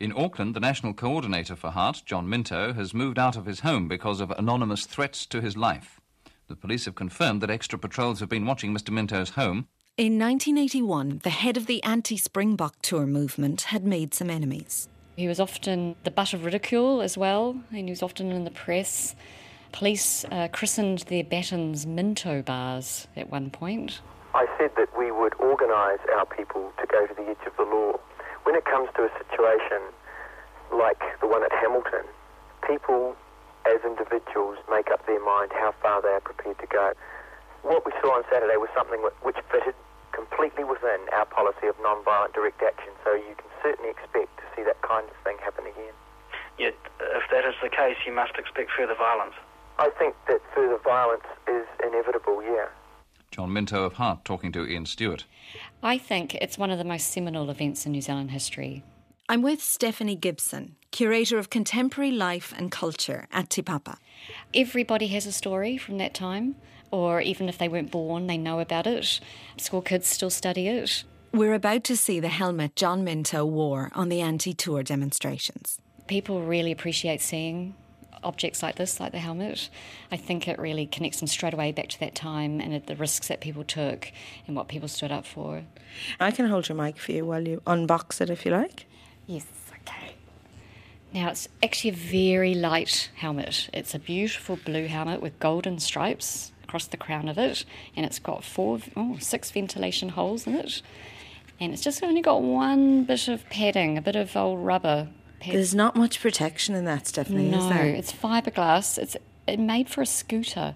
In Auckland, the national coordinator for HART, John Minto, has moved out of his home because of anonymous threats to his life. The police have confirmed that extra patrols have been watching Mr. Minto's home. In 1981, the head of the anti Springbok tour movement had made some enemies. He was often the butt of ridicule as well, and he was often in the press. Police uh, christened their batons Minto bars at one point. I said that we would organise our people to go to the edge of the law. When it comes to a situation like the one at Hamilton, people as individuals make up their mind how far they are prepared to go. What we saw on Saturday was something which fitted completely within our policy of non-violent direct action, so you can certainly expect to see that kind of thing happen again. Yet, if that is the case, you must expect further violence. I think that further violence is inevitable, yeah. John Minto of HART talking to Ian Stewart. I think it's one of the most seminal events in New Zealand history. I'm with Stephanie Gibson, curator of contemporary life and culture at Te Papa. Everybody has a story from that time, or even if they weren't born, they know about it. School kids still study it. We're about to see the helmet John Minto wore on the anti tour demonstrations. People really appreciate seeing objects like this, like the helmet. I think it really connects them straight away back to that time and the risks that people took and what people stood up for. I can hold your mic for you while you unbox it if you like. Yes, okay. Now it's actually a very light helmet. It's a beautiful blue helmet with golden stripes across the crown of it, and it's got four, oh, six ventilation holes in it, and it's just only got one bit of padding, a bit of old rubber. Pad. There's not much protection in that, Stephanie, no, is there? it's fiberglass. It's made for a scooter.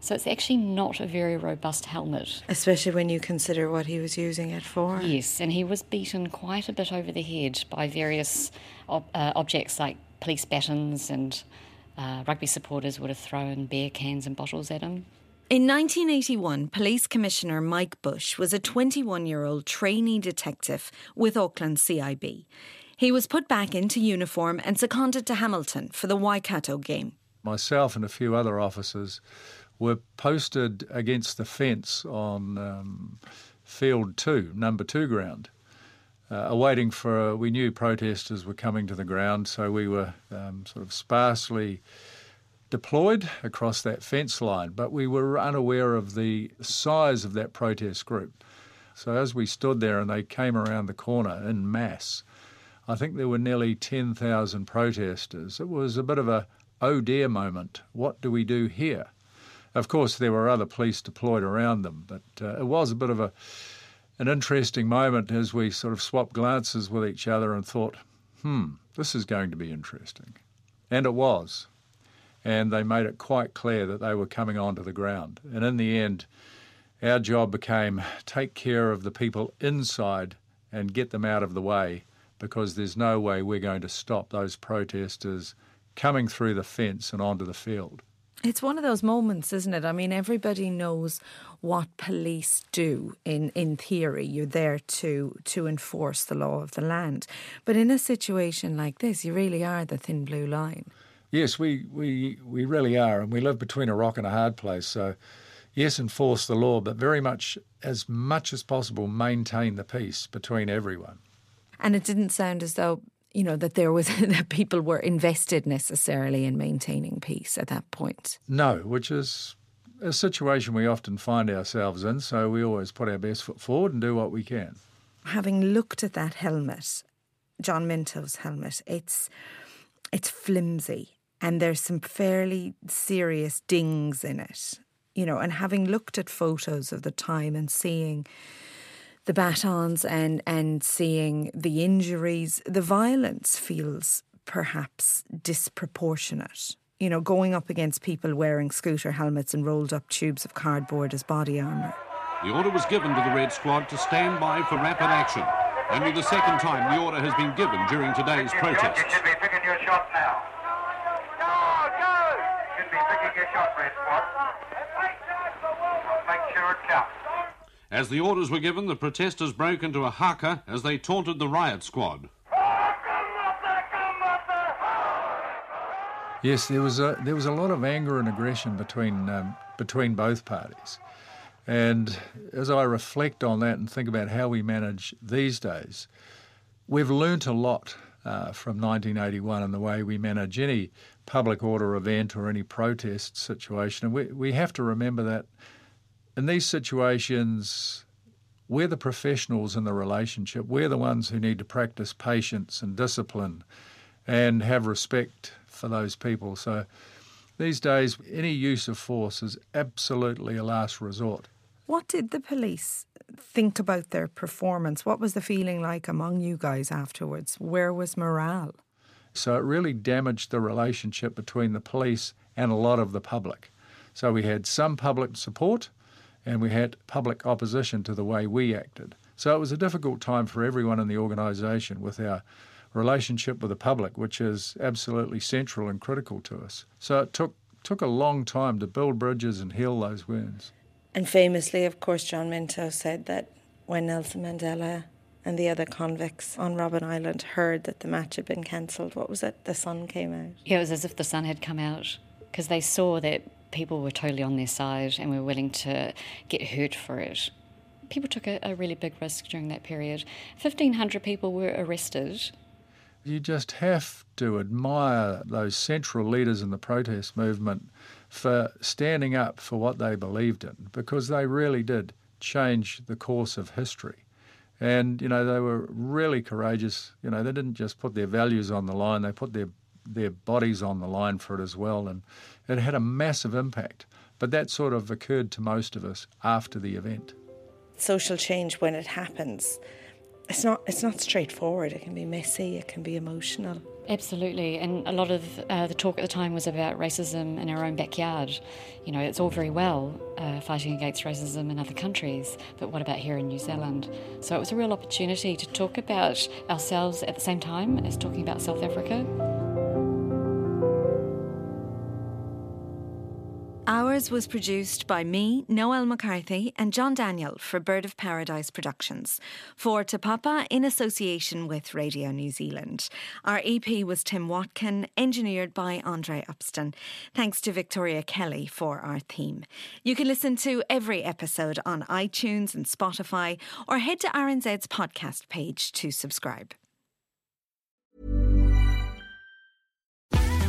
So it's actually not a very robust helmet. Especially when you consider what he was using it for. Yes, and he was beaten quite a bit over the head by various ob- uh, objects like police batons and uh, rugby supporters would have thrown beer cans and bottles at him. In 1981, Police Commissioner Mike Bush was a 21 year old trainee detective with Auckland CIB. He was put back into uniform and seconded to Hamilton for the Waikato game. Myself and a few other officers were posted against the fence on um, field two, number two ground, uh, awaiting for. Uh, we knew protesters were coming to the ground, so we were um, sort of sparsely deployed across that fence line, but we were unaware of the size of that protest group. So as we stood there and they came around the corner in mass, I think there were nearly 10,000 protesters. It was a bit of a oh dear moment. What do we do here? Of course, there were other police deployed around them, but uh, it was a bit of a an interesting moment as we sort of swapped glances with each other and thought, hmm, this is going to be interesting. And it was. And they made it quite clear that they were coming onto the ground. And in the end, our job became take care of the people inside and get them out of the way because there's no way we're going to stop those protesters coming through the fence and onto the field. It's one of those moments, isn't it? I mean, everybody knows what police do in, in theory. You're there to to enforce the law of the land. But in a situation like this, you really are the thin blue line. Yes, we, we, we really are. And we live between a rock and a hard place. So, yes, enforce the law, but very much, as much as possible, maintain the peace between everyone. And it didn't sound as though you know that there was that people were invested necessarily in maintaining peace at that point. No, which is a situation we often find ourselves in. So we always put our best foot forward and do what we can. Having looked at that helmet, John Minto's helmet, it's it's flimsy and there's some fairly serious dings in it. You know, and having looked at photos of the time and seeing the batons and, and seeing the injuries, the violence feels perhaps disproportionate. You know, going up against people wearing scooter helmets and rolled up tubes of cardboard as body armour. The order was given to the Red Squad to stand by for rapid action. Only the second time the order has been given during today's protests. You should be picking your shot now. Go, go! You should be picking your shot, Red Squad. Make sure it counts. As the orders were given, the protesters broke into a haka as they taunted the riot squad. Yes, there was a there was a lot of anger and aggression between um, between both parties, and as I reflect on that and think about how we manage these days, we've learnt a lot uh, from 1981 in the way we manage any public order event or any protest situation, and we we have to remember that in these situations. We're the professionals in the relationship. We're the ones who need to practice patience and discipline and have respect for those people. So these days, any use of force is absolutely a last resort. What did the police think about their performance? What was the feeling like among you guys afterwards? Where was morale? So it really damaged the relationship between the police and a lot of the public. So we had some public support and we had public opposition to the way we acted. So it was a difficult time for everyone in the organisation with our relationship with the public, which is absolutely central and critical to us. So it took took a long time to build bridges and heal those wounds. And famously, of course, John Minto said that when Nelson Mandela and the other convicts on Robben Island heard that the match had been cancelled, what was it? The sun came out. Yeah, it was as if the sun had come out because they saw that people were totally on their side and were willing to get hurt for it. People took a, a really big risk during that period. 1,500 people were arrested. You just have to admire those central leaders in the protest movement for standing up for what they believed in because they really did change the course of history. And, you know, they were really courageous. You know, they didn't just put their values on the line, they put their, their bodies on the line for it as well. And it had a massive impact. But that sort of occurred to most of us after the event. Social change, when it happens, it's not it's not straightforward. It can be messy. It can be emotional. Absolutely, and a lot of uh, the talk at the time was about racism in our own backyard. You know, it's all very well uh, fighting against racism in other countries, but what about here in New Zealand? So it was a real opportunity to talk about ourselves at the same time as talking about South Africa. Ours was produced by me, Noel McCarthy, and John Daniel for Bird of Paradise Productions for Te Papa in association with Radio New Zealand. Our EP was Tim Watkin, engineered by Andre Upston. Thanks to Victoria Kelly for our theme. You can listen to every episode on iTunes and Spotify or head to RNZ's podcast page to subscribe.